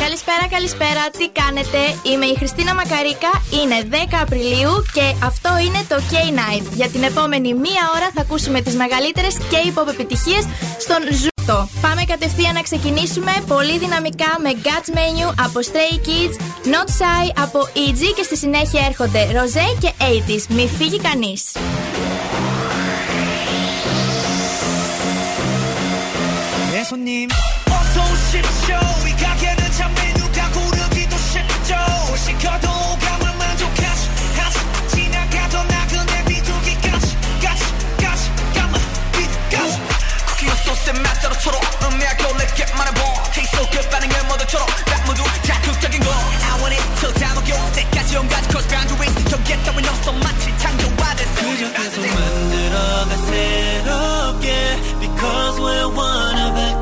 Καλησπέρα, καλησπέρα. Τι κάνετε, είμαι η Χριστίνα Μακαρίκα. Είναι 10 Απριλίου και αυτό είναι το K9. Για την επόμενη μία ώρα θα ακούσουμε τις μεγαλύτερες K-pop επιτυχίες στον Ζου. Πάμε κατευθείαν να ξεκινήσουμε πολύ δυναμικά με Guts Menu από Stray Kids, Not Shy από EG και στη συνέχεια έρχονται Rosé και 80's. Μη φύγει κανείς. 셋 맞자로처럼 내 겨울내게 말해봐 테이스도 끝반응 게 모두처럼 딱 모두 자극적인 거 I want it till time will go 때까지 온가지 cross boundaries 경계 따윈 없어 마치 창조와대 그저 계속 만들어가 새롭게 Because we're one of a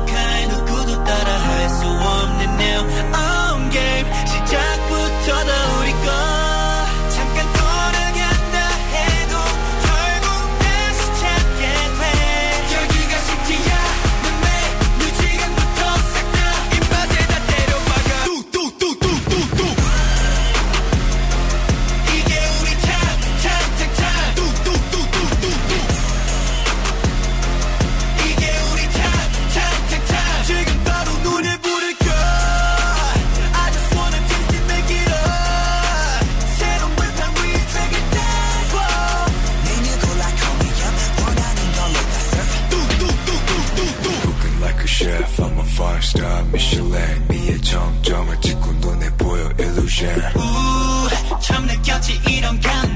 five-star Michelin 네의 정점을 찍고 눈에 보여 illusion 우참 느꼈지 이런 감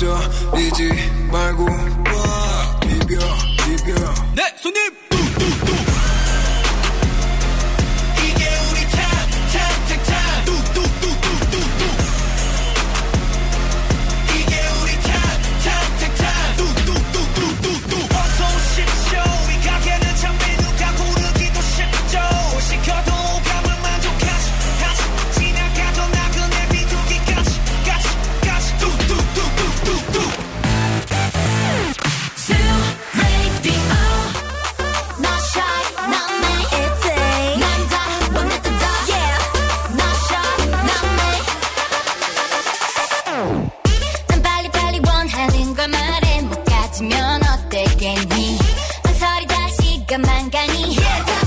있어. 리지 말고 가 망가니 yeah.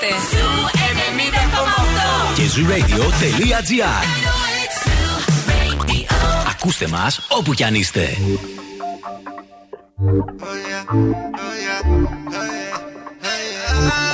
και Και zooradio.gr Ακούστε μας όπου κι αν είστε. Oh, oh, oh,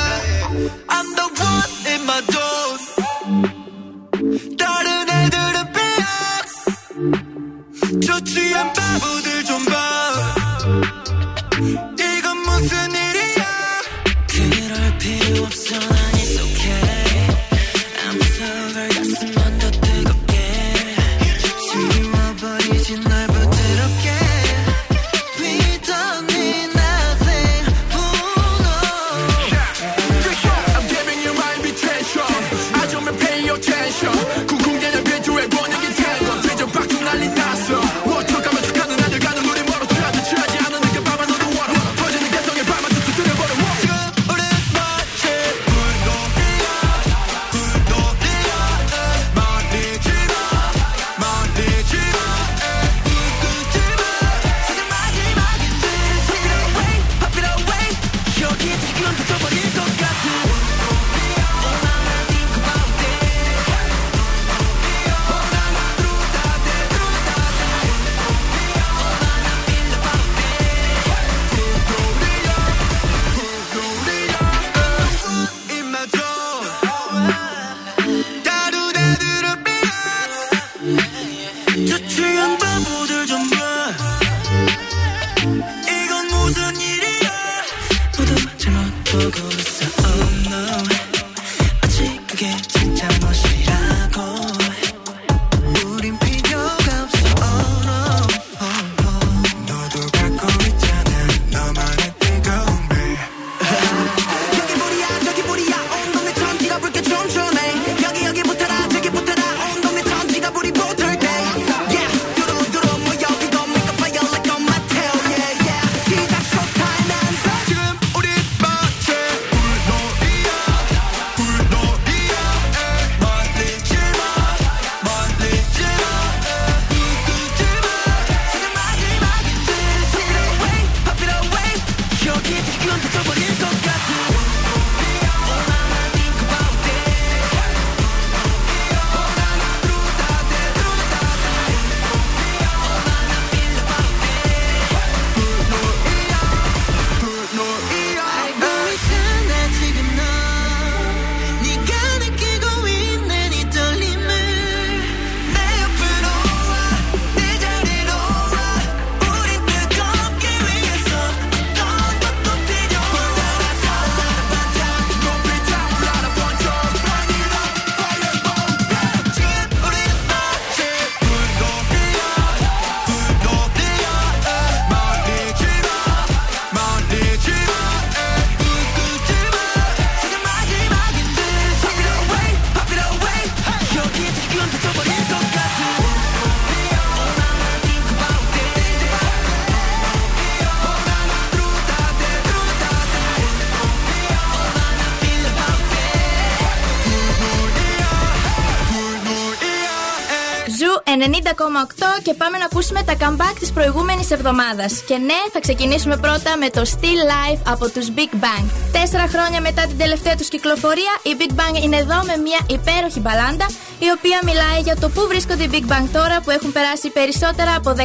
90,8 και πάμε να ακούσουμε τα comeback της προηγούμενης εβδομάδας. Και ναι, θα ξεκινήσουμε πρώτα με το Still Life από τους Big Bang. Τέσσερα χρόνια μετά την τελευταία τους κυκλοφορία, οι Big Bang είναι εδώ με μια υπέροχη μπαλάντα, η οποία μιλάει για το πού βρίσκονται οι Big Bang τώρα που έχουν περάσει περισσότερα από 15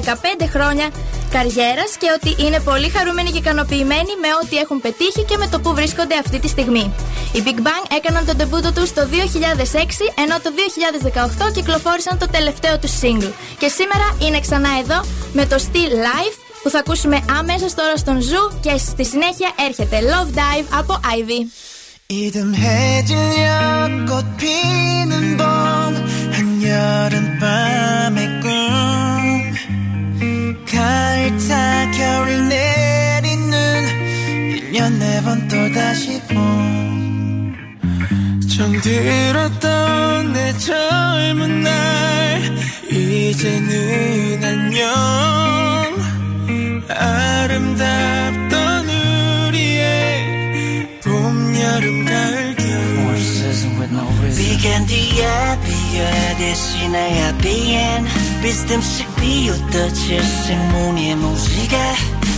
χρόνια καριέρας και ότι είναι πολύ χαρούμενοι και ικανοποιημένοι με ό,τι έχουν πετύχει και με το που βρίσκονται αυτή τη στιγμή. Οι Big Bang έκαναν τον τεμπούτο τους το 2006, ενώ το 2018 κυκλοφόρησαν το τελευταίο τους single. Και σήμερα είναι ξανά εδώ με το Still Life που θα ακούσουμε άμεσα τώρα στον Ζου και στη συνέχεια έρχεται Love Dive από Ivy. 가을 타 겨울 내리는 1년 네 번 또다시 봄. 정들었던 내 젊은 날 이제는 안녕. 아름답 가을 겨울 Began the happy 대신에 happy end. 비스듬씩 비웃던 칠색무늬의 무지개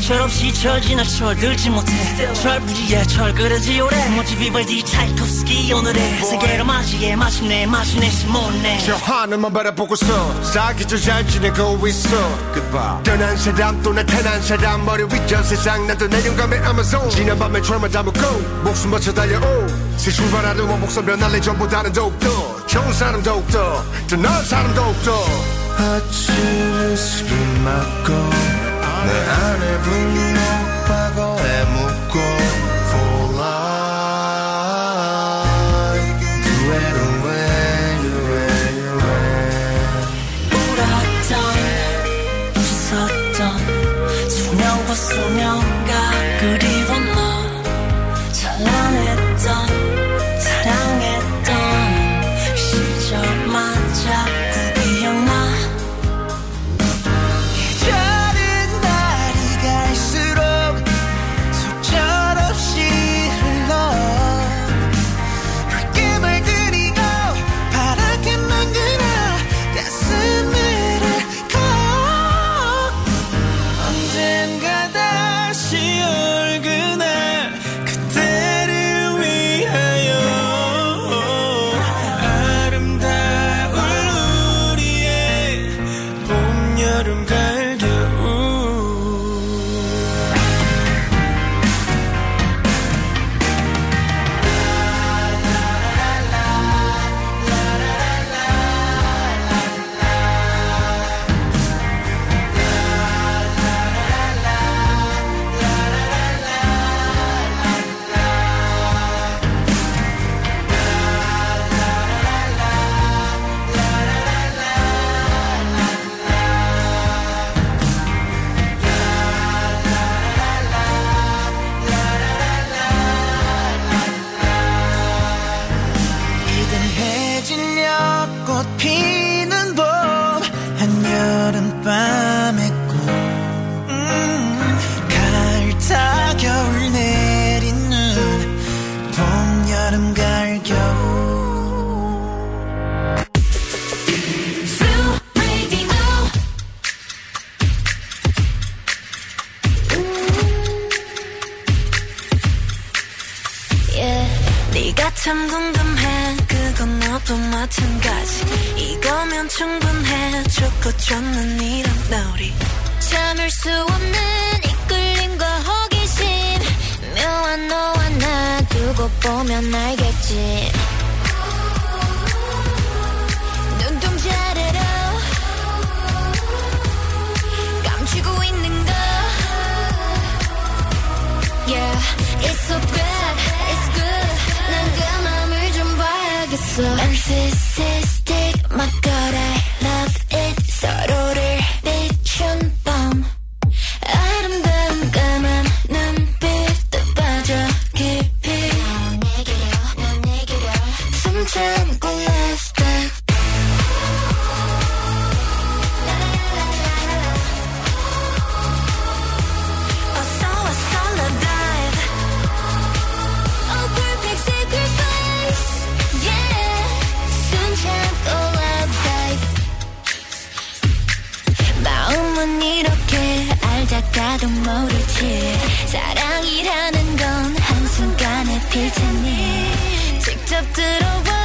철없이 철지나 철들지 못해. 철부지에 철그러지 오래. 모지 비발디 차이콥스키 오늘의 세계를 맞이해 마침내 마침내 시몬네. 저 하늘만 바라보고서 사기절 잘 지내고 있어. Goodbye. 떠난 사람 또 나타난 사람 머리 위저 세상 나도 내 영감의 아마존 지난 밤에 철만 담고 목숨 바쳐 달려오. 새 출발하는 원목선 변할래 전부 다른 더욱더. 좋은 사람 더욱더. 더 나은 사람 더욱더. 아침을 스마고 내 안에 분노 과거에 묻 사랑이라는 건 한순간에 필 테니 직접 들어와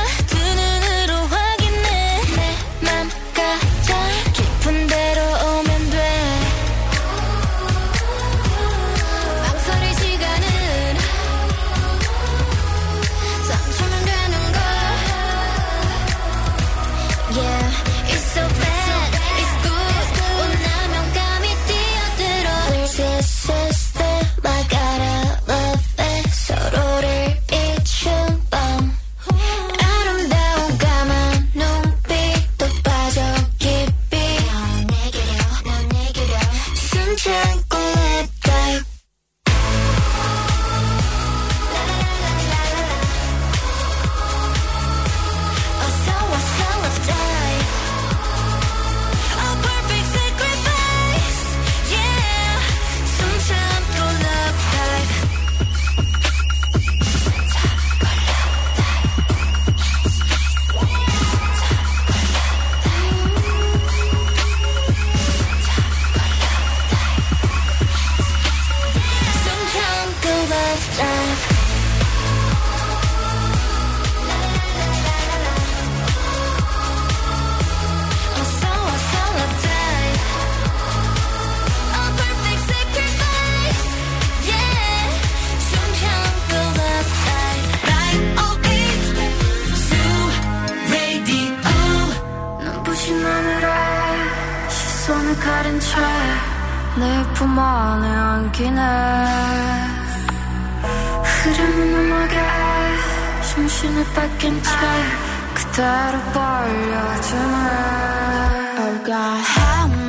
정신을 뺏긴 채 그대로 벌려주마 Oh God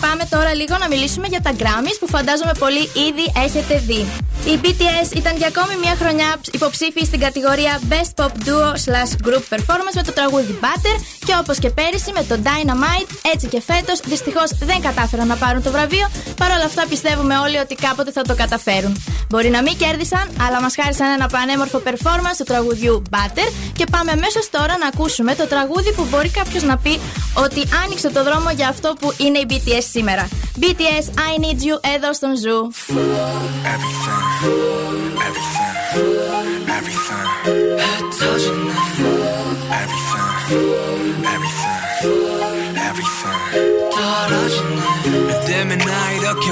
πάμε τώρα λίγο να μιλήσουμε για τα Grammys που φαντάζομαι πολύ ήδη έχετε δει. Οι BTS ήταν για ακόμη μια χρονιά υποψήφιοι στην κατηγορία Best Pop Duo slash Group Performance με το τραγούδι Butter και όπως και πέρυσι με το Dynamite, έτσι και φέτος δυστυχώς δεν κατάφεραν να πάρουν το βραβείο. Παρ' όλα αυτά πιστεύουμε όλοι ότι κάποτε θα το καταφέρουν. Μπορεί να μην κέρδισαν, αλλά μας χάρισαν ένα πανέμορφο performance του τραγουδιού Butter και πάμε αμέσως τώρα να ακούσουμε το τραγούδι που μπορεί κάποιος να πει ότι άνοιξε το δρόμο για αυτό που είναι η BTS σήμερα. BTS I Need You εδώ στον Ζου. Everything, everything, everything. Everything,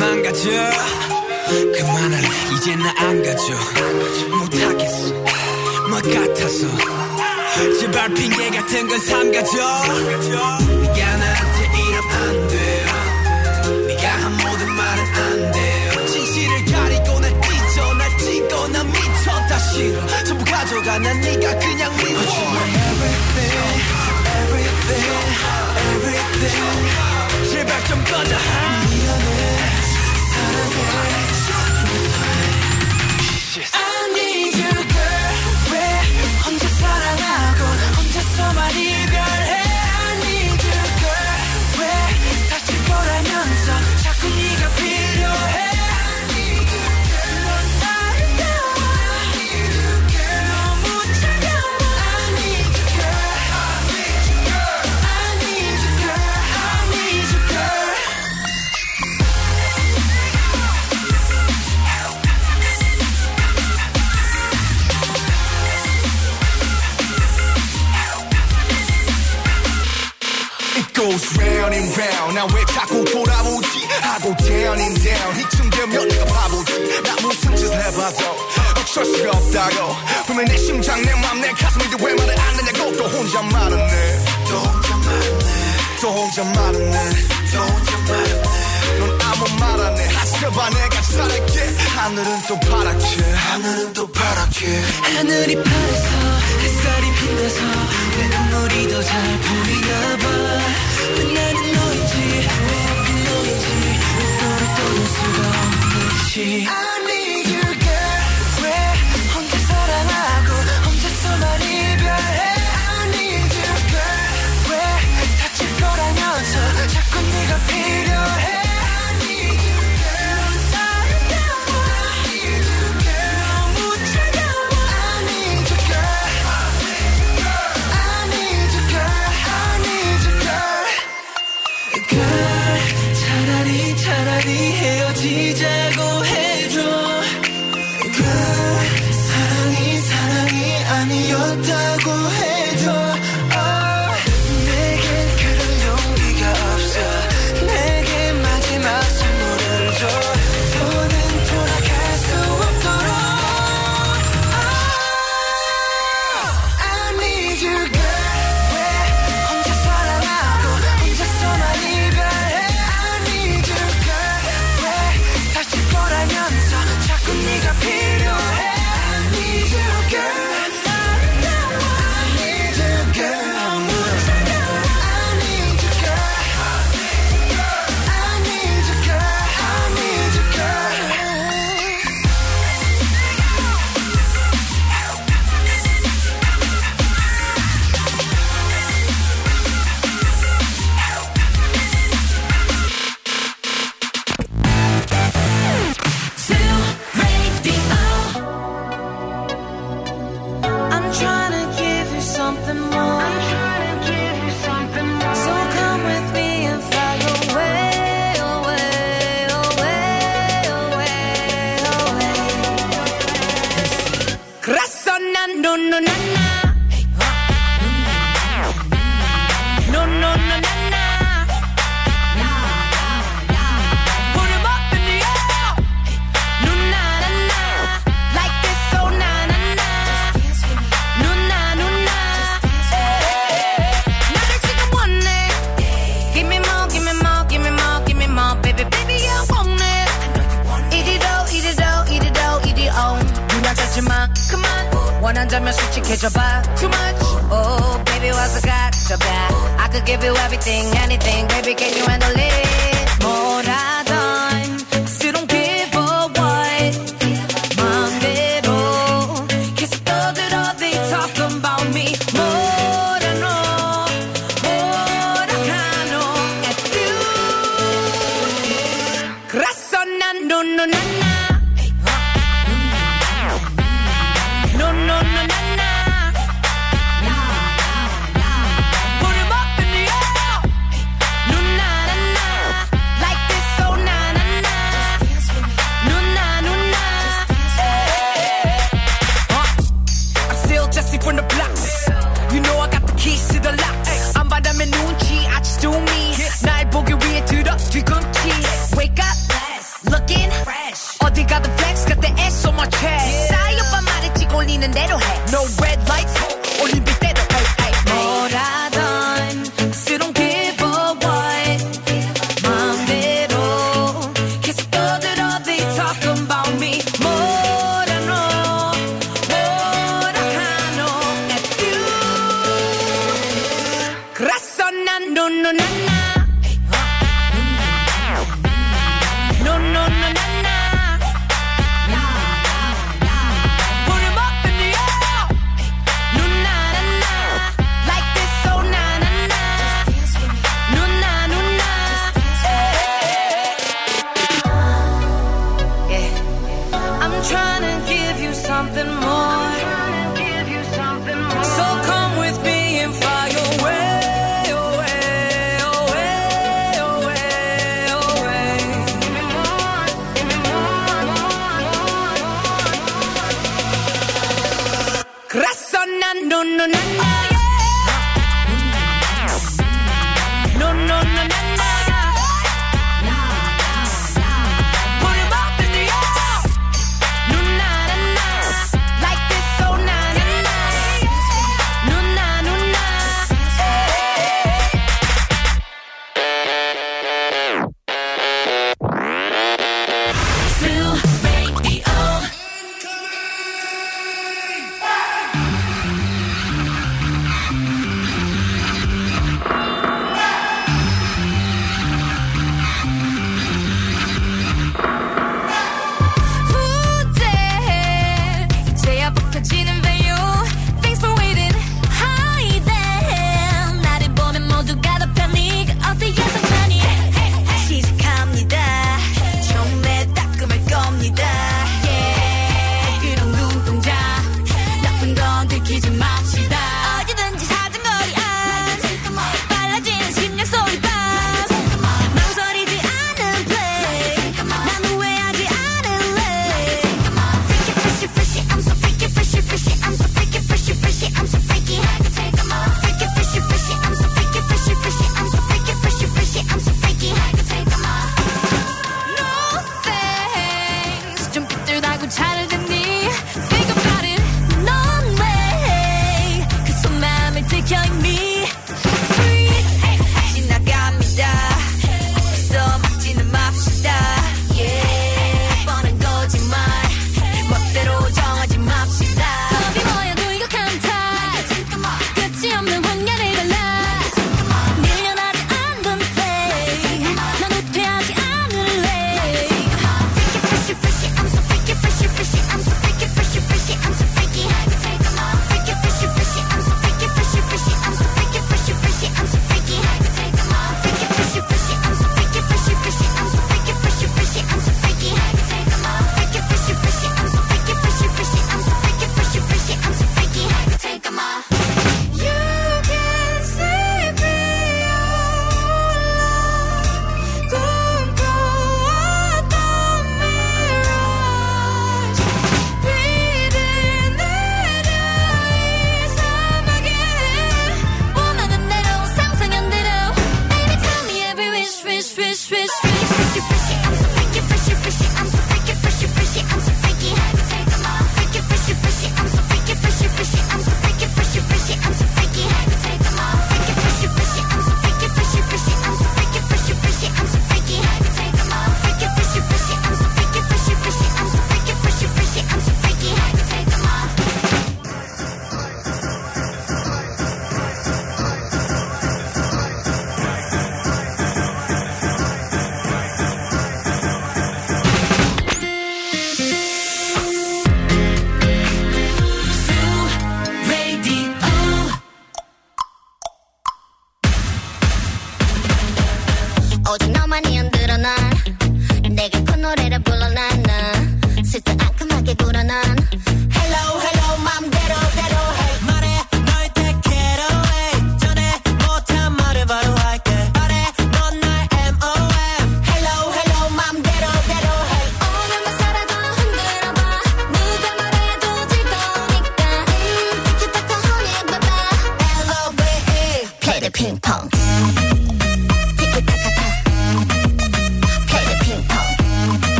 망가져. 그만할래. 이제 나 안 가져. 못하겠어. 뭐 같아서. 제발 핑계 같은 건 삼가져. 네가 나한테 이러면 안돼 네가 한 모든 말은 안돼 진실을 가리고 날 찢어. 날 찢고 난 미쳐. 다 싫어. 전부 가져가. 난 네가 그냥 미워 everything. Everything. Everything. 제발 좀 꺼져 I need you girl. 왜 혼자 사랑하고 혼자서만 이별 goes round and round. 나 왜 자꾸 돌아보지? 하고 down and down. 이쯤 되면 내가 바보지. 나 무슨 짓을 해봐도 어쩔 수가 없다고. 분명 내 심장 내 맘 내 가슴인데 왜 말을 안 하냐고. 또 혼자 말았네. 또 혼자 말았네. 또 혼자 말았네. 또 혼자 말았네. 넌 아무 말 안 해. 하셔봐 내가 잘할게. 하늘은 또 파랗게. 하늘은 또 파랗게. 하늘이 파래서 햇살이 빛나서 내 눈물이 더 잘 보이나 봐 왜 Get your butt too much. Oh, baby, what's I got to bad? I could give you everything, anything, baby, can you handle it? 말했지 꼴리는 대로 해. No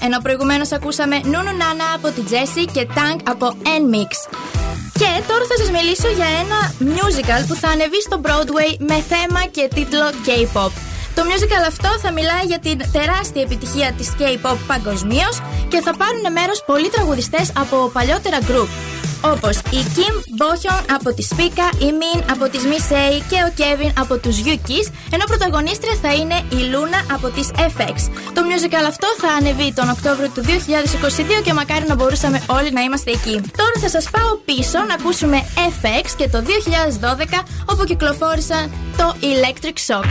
ενώ προηγουμένως ακούσαμε Νούνου από τη Jessie και Tank από N-Mix. Και τώρα θα σας μιλήσω για ένα musical που θα ανεβεί στο Broadway με θέμα και τίτλο K-pop. Το musical αυτό θα μιλάει για την τεράστια επιτυχία της K-pop παγκοσμίως και θα πάρουν μέρος πολλοί τραγουδιστές από παλιότερα group όπως η Kim Bohyon από τη Σπίκα, η Min από τη Missei και ο Kevin από τους Yukis, ενώ πρωταγωνίστρια θα είναι η Luna από τις FX. Το musical αυτό θα ανεβεί τον Οκτώβριο του 2022 και μακάρι να μπορούσαμε όλοι να είμαστε εκεί. Τώρα θα σας πάω πίσω να ακούσουμε FX και το 2012 όπου κυκλοφόρησαν το Electric Shock.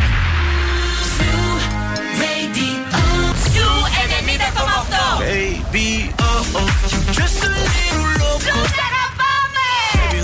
Baby, oh, just a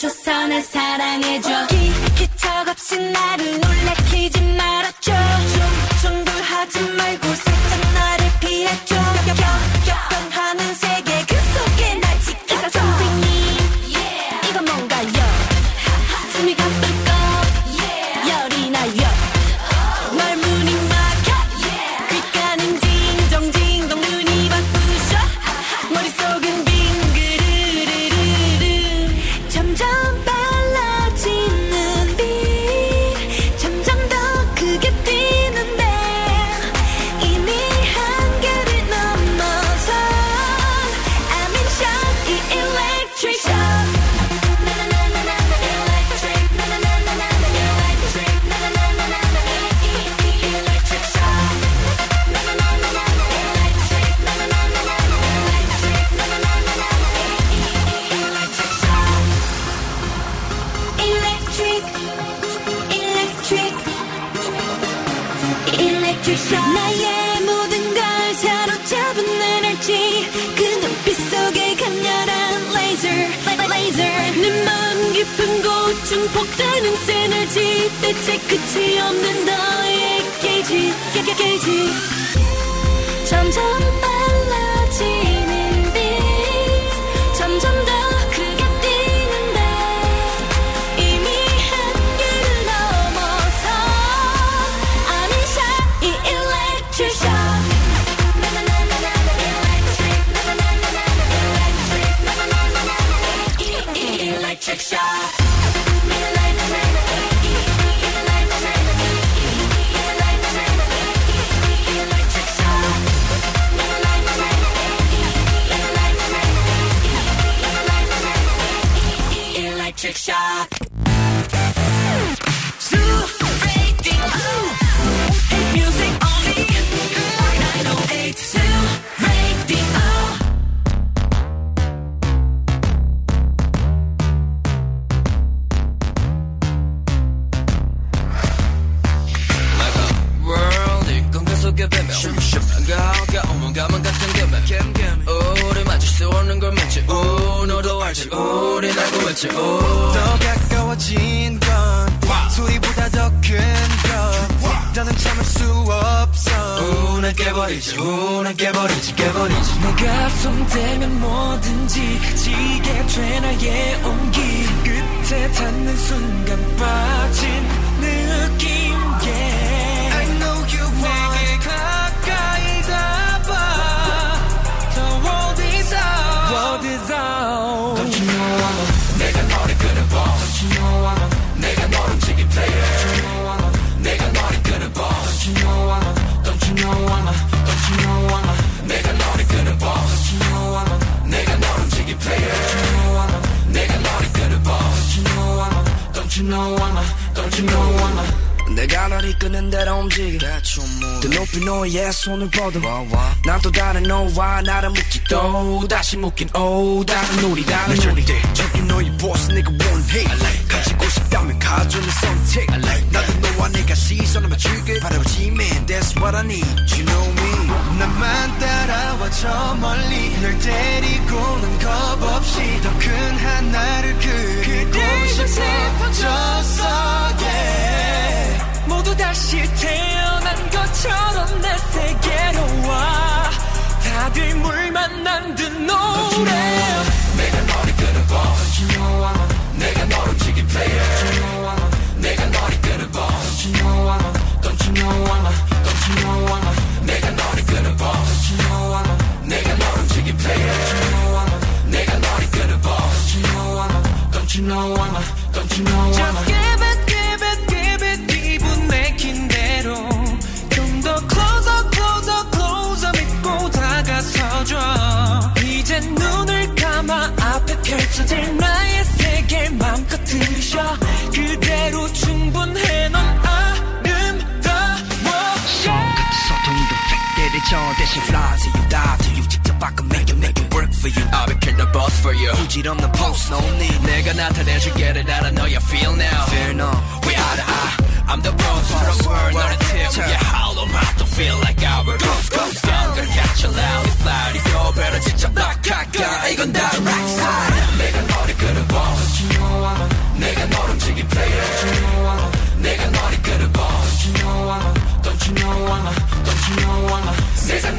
조선을 사랑해줘 끄는 대로 움직여 더 높이 너의 손을 뻗어 난또 다른 너와 나를 묶지 또 다시 묶인 오 다른 우리 다른 우리. 저기 너의 보스 내가 원해. 가지고 싶다면 가져는 선택. 나도 너와 내가 시선을 맞추길 바라보지 man That's what I need. You know me. 나만 따라와 저 멀리. 널 데리고는 겁 없이 더 큰 하나를 그리고 싶어 졌어 yeah. 모두 다시 태어난 것처럼 내 세계로 와 다들 물 만 난 듯 노래 내가 너를 끄는 I'm 내가 너를 know I'm 내가 너를 끄는 boss Don't you know I'm I'm Don't you know I'm 내가 너를 끄는 I'm 내가 너를 know I'm 내가 너를 끄는 boss Don't you know I'm Don't you know I'm I'm Just give it 다가서줘 이제 눈을 감아 앞에 펼쳐질 나의 세계 마음껏 들이쉬어 그대로 충분해 넌 아름다워 서툰이도 팩대를 저 대신 fly till you die till you 직접 바꿔 it work for you I'll be kill the boss for you 부질없는 post no need 내가 나타내줄게 알아 너야 feel now fear no we eye to eye I'm the boss for the world 너를 태우게 hollow mouth don't feel like I will ghost ghost down gonna catch you loud it's loud 이거 배를 직접 낙하가 이건 다 right side 내가 너를 끄는 boss 내가 너를 움직인 player 내가 너를 끄는 boss Don't you know I'm Don't you know I'm 내가 너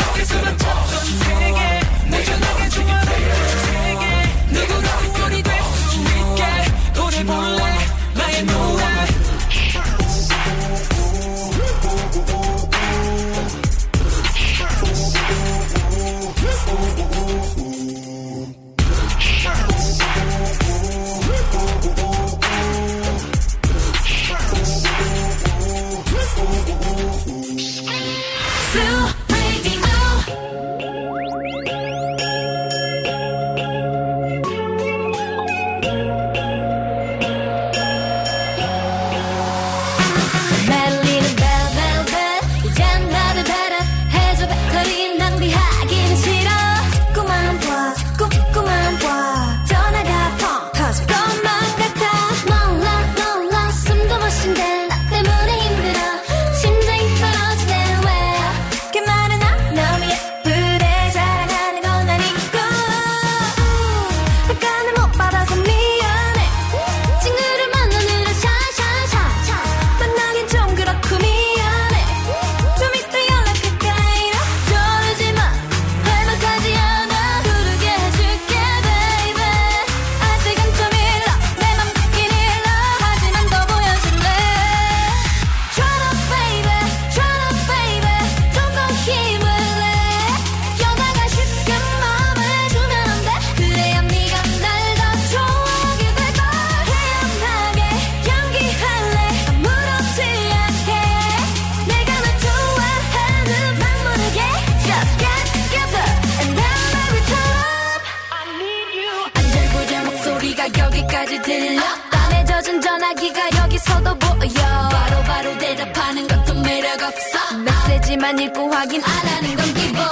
귀까지 들려? 땀에 젖은 전화기가 여기서도 보여. 바로바로 바로 대답하는 것도 매력 없어. 메시지만 읽고 확인 안 하는 건 기본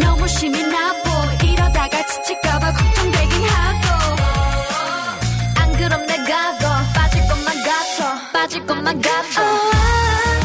너무 심이 나보. 이러다가 지칠까봐 걱정되긴 하고. 안 그럼 내가 더 빠질 것만 같아. 빠질 것만 같아.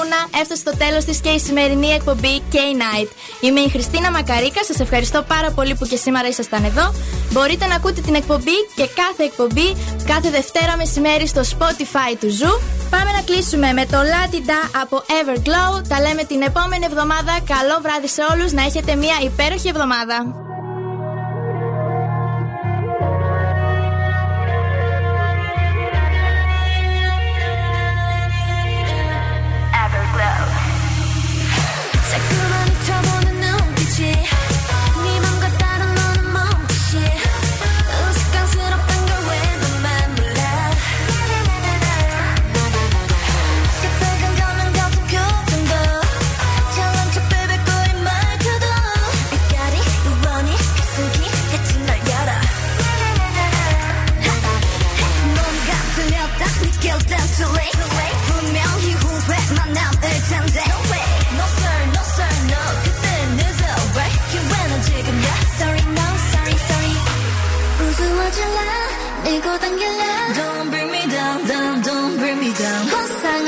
Λούνα έφτασε στο τέλος της και η σημερινή εκπομπή K-Night. Είμαι η Χριστίνα Μακαρίκα, σας ευχαριστώ πάρα πολύ που και σήμερα ήσασταν εδώ. Μπορείτε να ακούτε την εκπομπή και κάθε εκπομπή κάθε Δευτέρα μεσημέρι στο Spotify του Ζου. Πάμε να κλείσουμε με το Latida από Everglow. Τα λέμε την επόμενη εβδομάδα. Καλό βράδυ σε όλους, να έχετε μια υπέροχη εβδομάδα.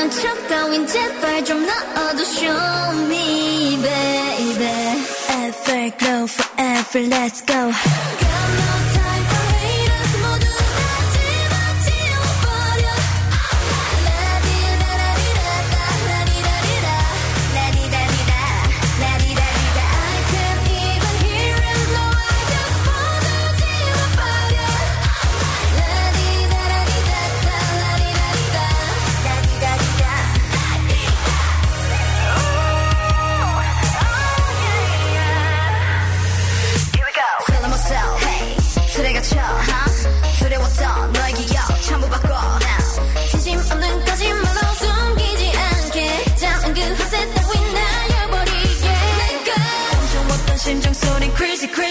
화상한 척 따윈 제발 좀 넣어도 show me baby Ever glow forever let's go